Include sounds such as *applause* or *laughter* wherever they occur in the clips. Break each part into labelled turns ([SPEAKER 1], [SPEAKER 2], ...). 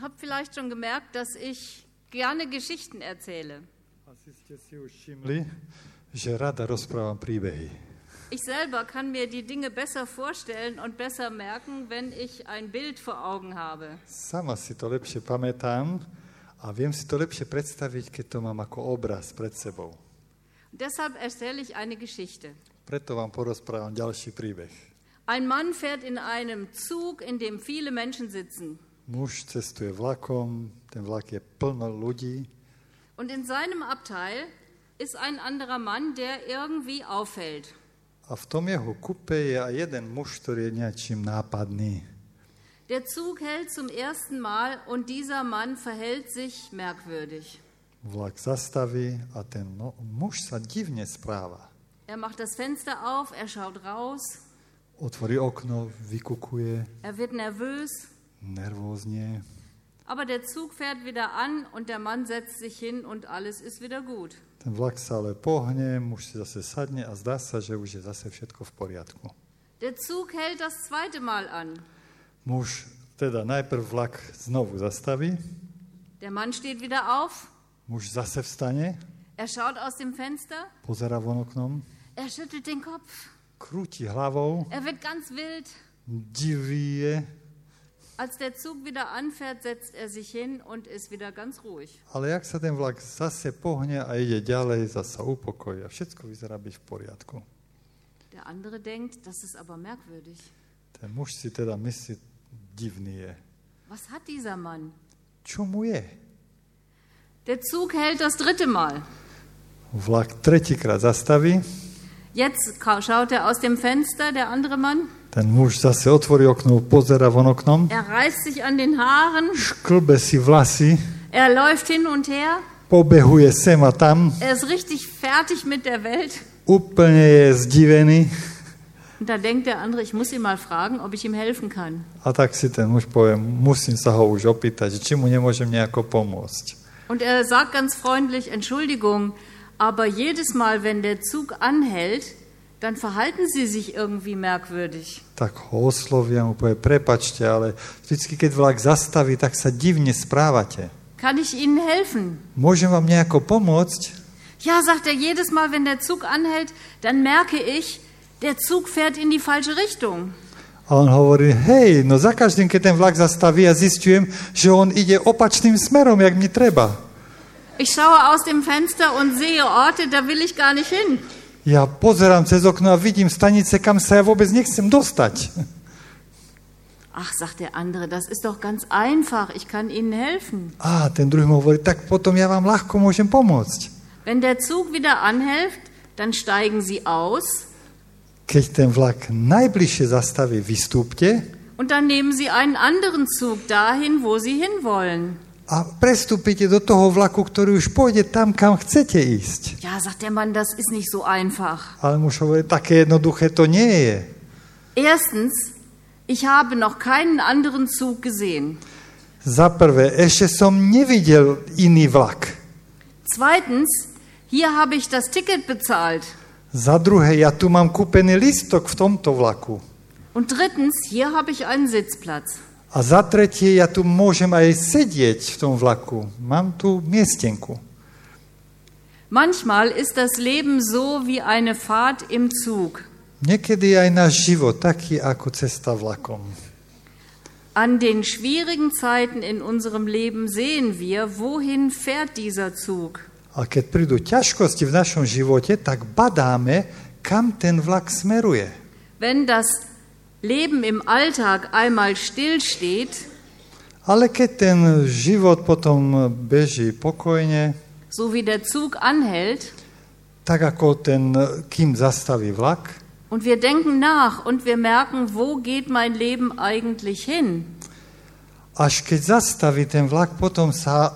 [SPEAKER 1] Ihr habt vielleicht schon gemerkt, dass ich gerne Geschichten erzähle. Ich selber kann mir die Dinge besser vorstellen und besser merken, wenn ich ein Bild vor Augen habe.
[SPEAKER 2] Sama si to lepšie pamätám a viem si to lepšie predstaviť, keď to mám ako obraz pred sebou.
[SPEAKER 1] Deshalb erzähle ich eine Geschichte.
[SPEAKER 2] Preto vám porozprávam ďalší príbeh.
[SPEAKER 1] Ein Mann fährt in einem Zug, in dem viele Menschen sitzen.
[SPEAKER 2] Muž cestuje vlakom, ten vlak je plno ľudí
[SPEAKER 1] Und in seinem Abteil ist ein anderer Mann, der irgendwie auffällt.
[SPEAKER 2] a v tom jeho kupe je aj jeden muž, ktorý je niečím nápadný.
[SPEAKER 1] Der Zug hält zum ersten Mal und dieser Mann verhält sich merkwürdig.
[SPEAKER 2] Vlak zastaví a ten no, muž sa divne správa.
[SPEAKER 1] Er macht das Fenster auf, er schaut raus,
[SPEAKER 2] Otvorí okno, vykukuje,
[SPEAKER 1] er wird nervös,
[SPEAKER 2] nervózne,
[SPEAKER 1] aber der Zug fährt wieder an und der Mann setzt sich hin und alles ist wieder gut.
[SPEAKER 2] Ten vlak sa ale pohne, muž si zase sadne a zdá sa, že už je zase všetko v poriadku.
[SPEAKER 1] Der Zug hält das zweite Mal an.
[SPEAKER 2] Muž teda najprv vlak znovu zastaví,
[SPEAKER 1] Der Mann steht wieder auf,
[SPEAKER 2] muž zase vstane,
[SPEAKER 1] er schaut aus dem Fenster,
[SPEAKER 2] pozera von oknom,
[SPEAKER 1] er schüttelt den Kopf,
[SPEAKER 2] krúti hlavou,
[SPEAKER 1] er wird ganz wild.
[SPEAKER 2] diví je,
[SPEAKER 1] Als der Zug wieder anfährt, setzt er sich hin und ist wieder ganz ruhig.
[SPEAKER 2] ale jak sa ten vlak zase pohne a ide ďalej, zase sa upokojí a všetko vyzerá byť v poriadku.
[SPEAKER 1] Der andere denkt, das ist aber merkwürdig.
[SPEAKER 2] Ten muž si teda myslí, divný je.
[SPEAKER 1] Was hat dieser Mann?
[SPEAKER 2] Čo mu je?
[SPEAKER 1] Der Zug hält das dritte Mal.
[SPEAKER 2] Vlak tretíkrát zastaví,
[SPEAKER 1] Jetzt schaut er aus dem Fenster, der andere Mann.
[SPEAKER 2] ten muž zase otvorí okno, pozera von oknom,
[SPEAKER 1] Er reißt sich an den Haaren,
[SPEAKER 2] šklbe si vlasy,
[SPEAKER 1] er läuft hin und her,
[SPEAKER 2] pobehuje sem a tam,
[SPEAKER 1] er ist richtig fertig mit der Welt.
[SPEAKER 2] úplne je zdivený
[SPEAKER 1] Und da denkt der andere, ich muss ihn mal fragen, ob ich ihm helfen kann.
[SPEAKER 2] a tak si ten muž povie, musím sa ho už opýtať, či mu nemôžem nejako pomôcť.
[SPEAKER 1] Und er sagt ganz freundlich, Entschuldigung, aber jedes Mal, wenn der Zug anhält, dann verhalten Sie sich irgendwie merkwürdig.
[SPEAKER 2] Tak ho oslovia, mu povie, prepačte, ale vždycky, keď vlak zastaví, tak sa divne správate.
[SPEAKER 1] Kann ich Ihnen helfen?
[SPEAKER 2] Môžem vám nejako pomôcť?
[SPEAKER 1] Ja, sagt er, jedes Mal, wenn der Zug anhält, dann merke ich, der Zug fährt in die falsche Richtung.
[SPEAKER 2] A on hovorí, hej, no za každým, keď ten vlak zastaví, ja zistujem, že on ide opačným smerom, jak mi treba.
[SPEAKER 1] Ich schaue aus dem Fenster und sehe Orte, da will ich gar nicht hin.
[SPEAKER 2] Ja pozerám cez okno a vidím stanice, kam sa ja vôbec nechcem dostať.
[SPEAKER 1] Ach, sagt der andere, das ist doch ganz einfach, ich kann Ihnen helfen.
[SPEAKER 2] A ten mu hovorí, tak potom ja vám ľahko môžem pomôcť.
[SPEAKER 1] Wenn der Zug wieder anhält, dann steigen Sie aus
[SPEAKER 2] Keď ten vlak najbližšie zastaví, vystúpte
[SPEAKER 1] und dann nehmen Sie einen anderen Zug dahin, wo Sie hinwollen.
[SPEAKER 2] A prestúpite do toho vlaku, ktorý už pôjde tam, kam chcete ísť.
[SPEAKER 1] Ja, sagt der Mann, das ist nicht so einfach.
[SPEAKER 2] Ale muž hovorí, také jednoduché to nie je.
[SPEAKER 1] Erstens, ich habe noch keinen anderen Zug gesehen.
[SPEAKER 2] Za prvé, ešte som nevidel iný vlak.
[SPEAKER 1] Zweitens, hier habe ich das Ticket bezahlt.
[SPEAKER 2] Za druhé, ja tu mám kúpený listok v tomto vlaku.
[SPEAKER 1] Und drittens, hier habe ich einen Sitzplatz.
[SPEAKER 2] A za tretie, ja tu môžem aj sedieť v tom vlaku. Mám tu miestenku.
[SPEAKER 1] Manchmal ist das Leben so wie eine Fahrt im Zug.
[SPEAKER 2] Niekedy aj náš život taký ako cesta vlakom.
[SPEAKER 1] An den schwierigen Zeiten in unserem Leben sehen wir, wohin fährt dieser Zug.
[SPEAKER 2] A keď prídu ťažkosti v našom živote, tak badáme, kam ten vlak smeruje.
[SPEAKER 1] Wenn das Leben im Alltag einmal stillsteht,
[SPEAKER 2] Ale keď ten život potom beží pokojne,
[SPEAKER 1] so wie der Zug anhält,
[SPEAKER 2] tak ako ten, kým zastaví vlak,
[SPEAKER 1] und wir denken nach und wir merken, wo geht mein Leben eigentlich hin,
[SPEAKER 2] až keď zastaví ten vlak, potom sa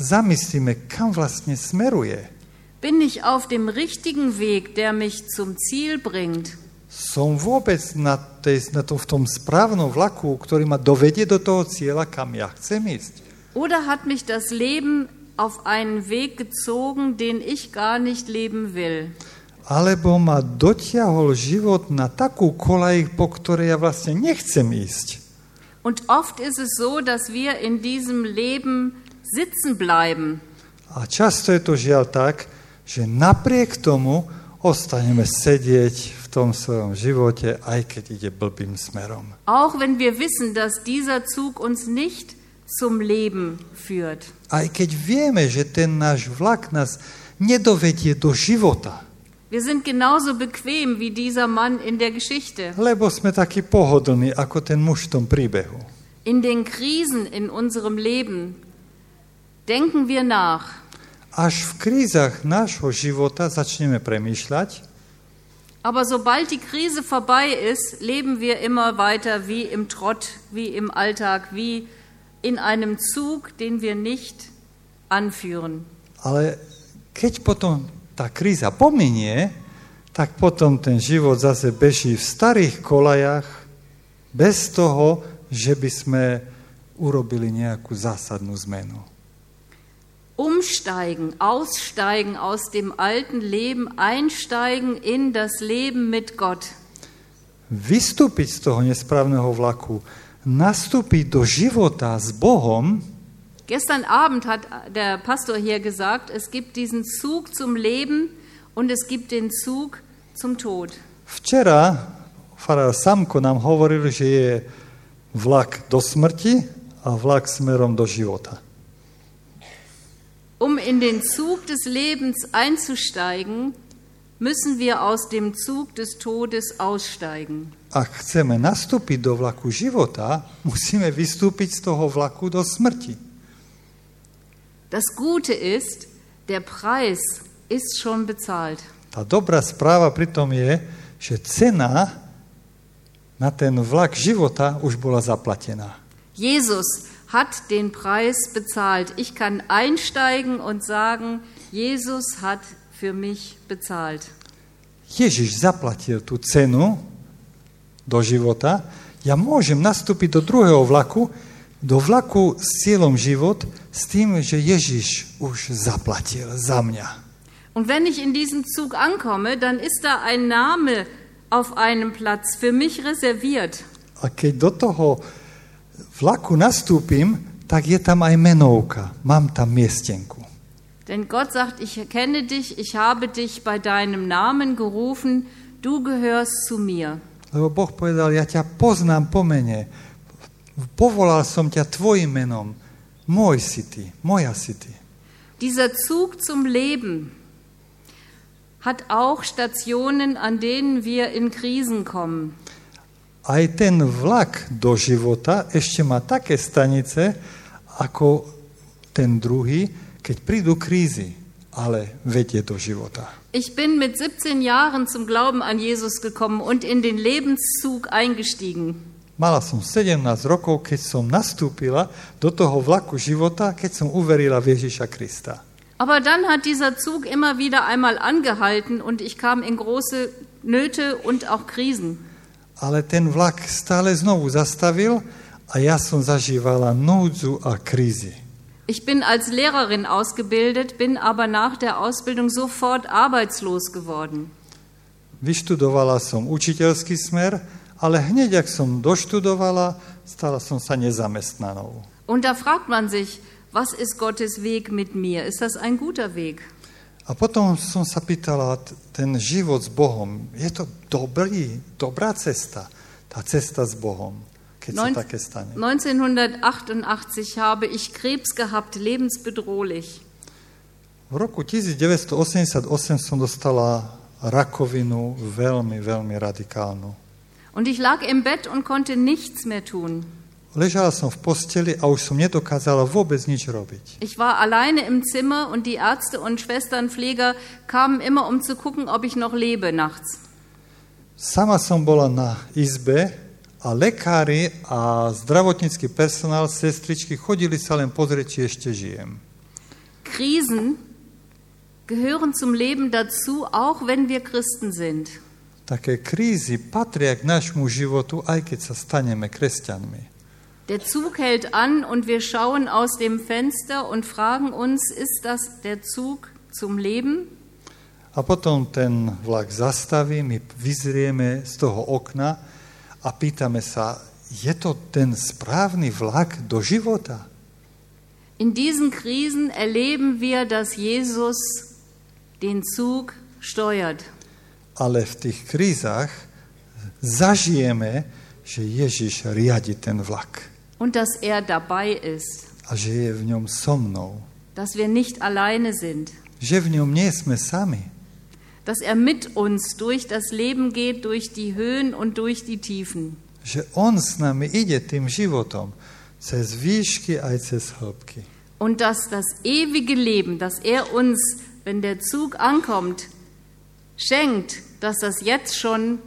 [SPEAKER 2] zamyslíme, kam vlastne smeruje.
[SPEAKER 1] bin ich auf dem richtigen Weg, der mich zum Ziel bringt.
[SPEAKER 2] Som vôbec na, tej, na to, v tom správnom vlaku, ktorý ma dovedie do toho cieľa, kam ja chcem ísť.
[SPEAKER 1] Oder hat mich das Leben auf einen Weg gezogen, den ich gar nicht leben will?
[SPEAKER 2] Alebo ma dotiahol život na takú kolej, po ktorej ja vlastne nechcem ísť.
[SPEAKER 1] Und oft ist es so, dass wir in diesem Leben sitzen bleiben.
[SPEAKER 2] A často je to žiaľ tak, že napriek tomu ostaneme sedieť v tom svojom živote, aj keď ide blbým smerom.
[SPEAKER 1] Auch wenn wir wissen, dass dieser Zug uns nicht zum Leben führt.
[SPEAKER 2] Aj keď vieme, že ten náš vlak nás nedovedie do života,
[SPEAKER 1] Wir sind genauso bequem wie dieser Mann in der Geschichte.
[SPEAKER 2] lebo sme takí pohodlní, ako ten muž v tom príbehu.
[SPEAKER 1] In den Krisen in unserem Leben denken wir nach.
[SPEAKER 2] Až v krízach nášho života začneme premýšľať,
[SPEAKER 1] Aber sobald die Krise vorbei ist, leben wir immer weiter wie im Trott, wie im Alltag, wie in einem Zug, den wir nicht anführen.
[SPEAKER 2] ale keď potom tá kríza pominie, tak potom ten život zase beží v starých kolajach bez toho, že by sme urobili nejakú zásadnú zmenu.
[SPEAKER 1] Umsteigen, aussteigen aus dem alten Leben, einsteigen in das Leben mit Gott.
[SPEAKER 2] Vystúpiť z toho nesprávneho vlaku, nastúpiť do života s Bohom,
[SPEAKER 1] Gestern Abend hat der Pastor hier gesagt, es gibt diesen Zug zum Leben und es gibt den Zug zum Tod.
[SPEAKER 2] Včera farár Samko nám hovoril, že je vlak do smrti a vlak smerom do života.
[SPEAKER 1] Um in den Zug des Lebens einzusteigen, müssen wir aus dem Zug des Todes aussteigen.
[SPEAKER 2] Ak chceme nastúpiť do vlaku života, *laughs* musíme vystúpiť z toho vlaku do smrti.
[SPEAKER 1] Das Gute ist, der Preis ist schon bezahlt.
[SPEAKER 2] Tá dobrá správa pritom je, že cena na ten vlak života už bola zaplatená.
[SPEAKER 1] Jesus hat den Preis bezahlt. Ich kann einsteigen und sagen, Jesus hat für mich bezahlt.
[SPEAKER 2] Ježiš zaplatil tú cenu do života. Ja môžem nastúpiť do druhého vlaku, do vlaku s cieľom život, s tým, že Ježiš už zaplatil za mňa.
[SPEAKER 1] Und wenn ich in diesen Zug ankomme, dann ist da ein Name auf einem Platz für mich reserviert.
[SPEAKER 2] A keď do toho vlaku nastúpim, tak je tam aj menovka. Mám tam miestenku.
[SPEAKER 1] Denn Gott sagt, ich erkenne dich, ich habe dich bei deinem Namen gerufen, du gehörst zu mir.
[SPEAKER 2] Lebo Boh povedal, ja ťa poznám po mene. Povolal som ťa tvojim menom. Môj si ty, moja si ty.
[SPEAKER 1] Dieser Zug zum Leben hat auch Stationen, an denen wir in Krisen kommen.
[SPEAKER 2] Aj ten vlak do života ešte má také stanice, ako ten druhý, keď prídu krízy, ale vedie do života.
[SPEAKER 1] Ich bin mit 17 Jahren zum Glauben an Jesus gekommen und in den Lebenszug eingestiegen.
[SPEAKER 2] Mala som 17 rokov, keď som nastúpila do toho vlaku života, keď som uverila v Ježiša Krista.
[SPEAKER 1] Aber dann hat dieser Zug immer wieder einmal angehalten und ich kam in große Nöte und auch Krisen.
[SPEAKER 2] Ale ten vlak stále znovu zastavil a ja som zažívala núdzu a krízy.
[SPEAKER 1] Ich bin als Lehrerin ausgebildet, bin aber nach der Ausbildung sofort arbeitslos geworden.
[SPEAKER 2] Vyštudovala som učiteľský smer, ale hneď, ak som doštudovala, stala som sa nezamestnanou.
[SPEAKER 1] Und da fragt man sich, was ist Gottes Weg mit mir? Ist das ein guter Weg?
[SPEAKER 2] A potom som sa pýtala, ten život s Bohom, je to dobrý, dobrá cesta, tá cesta s Bohom, keď sa
[SPEAKER 1] Neun-
[SPEAKER 2] také stane.
[SPEAKER 1] 1988 habe ich Krebs gehabt, lebensbedrohlich.
[SPEAKER 2] V roku 1988 som dostala rakovinu veľmi, veľmi radikálnu.
[SPEAKER 1] Und ich lag im Bett und konnte nichts mehr tun.
[SPEAKER 2] Ležala som v posteli a už som nedokázala vôbec nič robiť.
[SPEAKER 1] Ich war alleine im Zimmer und die Ärzte und Schwestern, Pfleger kamen immer, um zu gucken, ob ich noch lebe nachts.
[SPEAKER 2] Sama som bola na izbe a lekári a zdravotnícky personál, sestričky chodili sa len pozrieť, či ešte žijem.
[SPEAKER 1] Krisen gehören zum Leben dazu, auch wenn wir Christen sind.
[SPEAKER 2] Také krízy patria k nášmu životu, aj keď sa staneme kresťanmi.
[SPEAKER 1] Der Zug hält an und wir schauen aus dem Fenster und fragen uns, ist das der Zug zum Leben?
[SPEAKER 2] A potom ten vlak zastaví, my vyzrieme z toho okna a pýtame sa, Je to ten správny vlak do života?
[SPEAKER 1] In diesen Krisen erleben wir, dass Jesus den Zug steuert.
[SPEAKER 2] Ale v tých krízach zažijeme, že Ježiš riadi ten vlak
[SPEAKER 1] und dass er dabei ist,
[SPEAKER 2] a že je v ňom so mnou.
[SPEAKER 1] dass wir nicht alleine sind,
[SPEAKER 2] Že v ňom nie sme sami.
[SPEAKER 1] dass er mit uns durch das Leben geht, durch die Höhen und durch die Tiefen.
[SPEAKER 2] Že On s nami ide tým životom. Cez výšky aj cez hĺbky.
[SPEAKER 1] Und dass das ewige Leben, das er uns, wenn der Zug ankommt, schenkt, dass das jetzt schon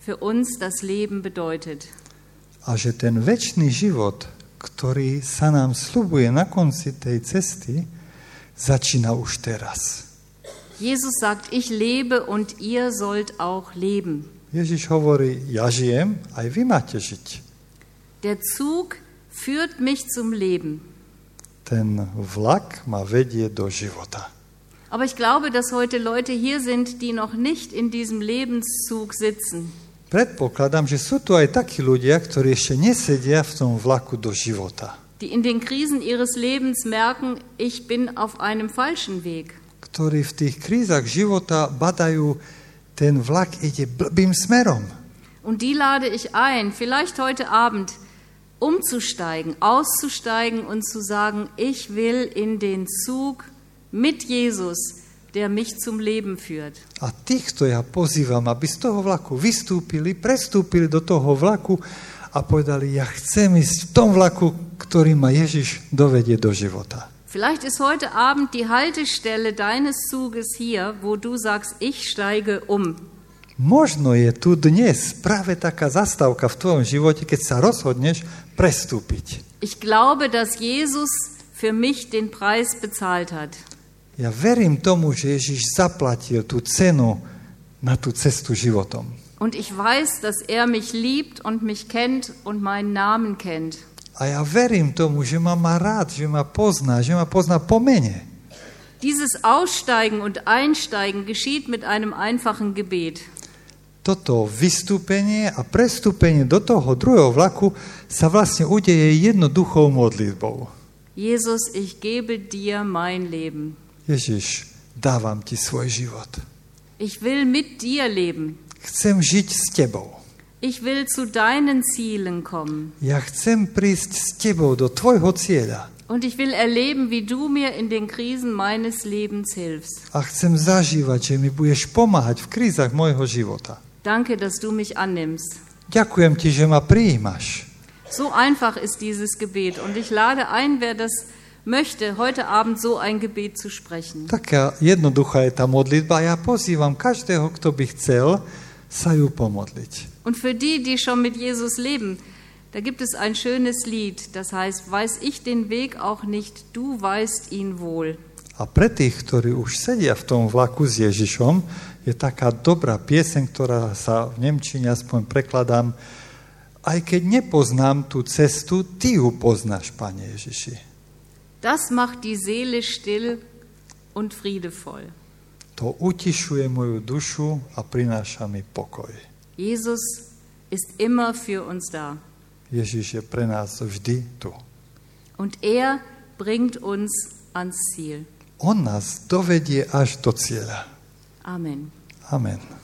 [SPEAKER 1] für uns das Leben bedeutet.
[SPEAKER 2] A že ten väčší život, ktorý sa nám slubuje na konci tej cesty, začína už teraz.
[SPEAKER 1] Jesus sagt, ich lebe und ihr sollt auch leben.
[SPEAKER 2] Ježiš hovorí, ja žijem, aj vy máte žiť.
[SPEAKER 1] Der Zug führt mich zum Leben.
[SPEAKER 2] Ten vlak ma vedie do života.
[SPEAKER 1] Aber ich glaube, dass heute Leute hier sind, die noch nicht in diesem Lebenszug sitzen.
[SPEAKER 2] Predpokladám, že sú tu aj takí ľudia, ktorí ešte nesedia v tom vlaku do života.
[SPEAKER 1] Die in den Krisen ihres Lebens merken, ich bin auf einem falschen Weg.
[SPEAKER 2] Ktorí v tých krízach života badajú, ten vlak ide blbým smerom.
[SPEAKER 1] Und die lade ich ein, vielleicht heute Abend umzusteigen, auszusteigen und zu sagen, ich will in den Zug mit Jesus, der mich zum Leben führt.
[SPEAKER 2] A týchto ja pozývam, aby z toho vlaku vystúpili, prestúpili do toho vlaku a povedali, ja chcem ísť v tom vlaku, ktorý ma Ježiš dovedie do života.
[SPEAKER 1] Vielleicht ist heute Abend die Haltestelle deines Zuges hier, wo du sagst, ich steige um.
[SPEAKER 2] Možno je tu dnes práve taká zastávka v tvojom živote, keď sa rozhodneš prestúpiť.
[SPEAKER 1] Ich glaube, dass Jesus für mich den Preis bezahlt hat.
[SPEAKER 2] Ja verím tomu, že Ježiš zaplatil tú cenu na tú cestu životom.
[SPEAKER 1] Und ich weiß, dass er mich liebt und mich kennt und meinen Namen kennt.
[SPEAKER 2] A ja verím tomu, že ma má rád, že ma pozná, že ma pozná po mene.
[SPEAKER 1] Dieses Aussteigen und Einsteigen geschieht mit einem einfachen Gebet.
[SPEAKER 2] Toto vystúpenie a prestúpenie do toho druhého vlaku sa vlastne udeje jednoduchou modlitbou.
[SPEAKER 1] Jesus, ich gebe dir mein Leben.
[SPEAKER 2] Ježiš, dávam ti svoj život.
[SPEAKER 1] Ich will mit dir leben.
[SPEAKER 2] Chcem žiť s tebou.
[SPEAKER 1] Ich will zu deinen Zielen kommen.
[SPEAKER 2] Ja chcem prísť s tebou do tvojho cieľa.
[SPEAKER 1] Und ich will erleben, wie du mir in den Krisen meines Lebens hilfst.
[SPEAKER 2] A chcem zažívať, že mi budeš pomáhať v krízach môjho života.
[SPEAKER 1] Danke, dass du mich annimmst.
[SPEAKER 2] Ďakujem ti, že ma prijímaš.
[SPEAKER 1] So einfach ist dieses Gebet. Und ich lade ein, wer das möchte, heute Abend so ein Gebet zu sprechen.
[SPEAKER 2] Taká jednoduchá je tá modlitba ja pozývam každého, kto by chcel sa ju pomodliť.
[SPEAKER 1] Und für die, die schon mit Jesus leben, da gibt es ein schönes Lied, das heißt, weiß ich den Weg auch nicht, du weißt ihn wohl.
[SPEAKER 2] A pre tých, ktorí už sedia v tom vlaku s Ježišom, je taká dobrá pieseň, ktorá sa v Nemčine aspoň prekladám. Aj keď nepoznám tú cestu, ty ju poznáš, Pane Ježiši.
[SPEAKER 1] Das macht die Seele still und friedevoll.
[SPEAKER 2] To utišuje moju dušu a prináša mi pokoj.
[SPEAKER 1] Jesus ist immer für uns da.
[SPEAKER 2] Ježiš je pre nás vždy tu.
[SPEAKER 1] Und er bringt uns ans Ziel.
[SPEAKER 2] On nás dovedie až do cieľa.
[SPEAKER 1] Amen.
[SPEAKER 2] Amen.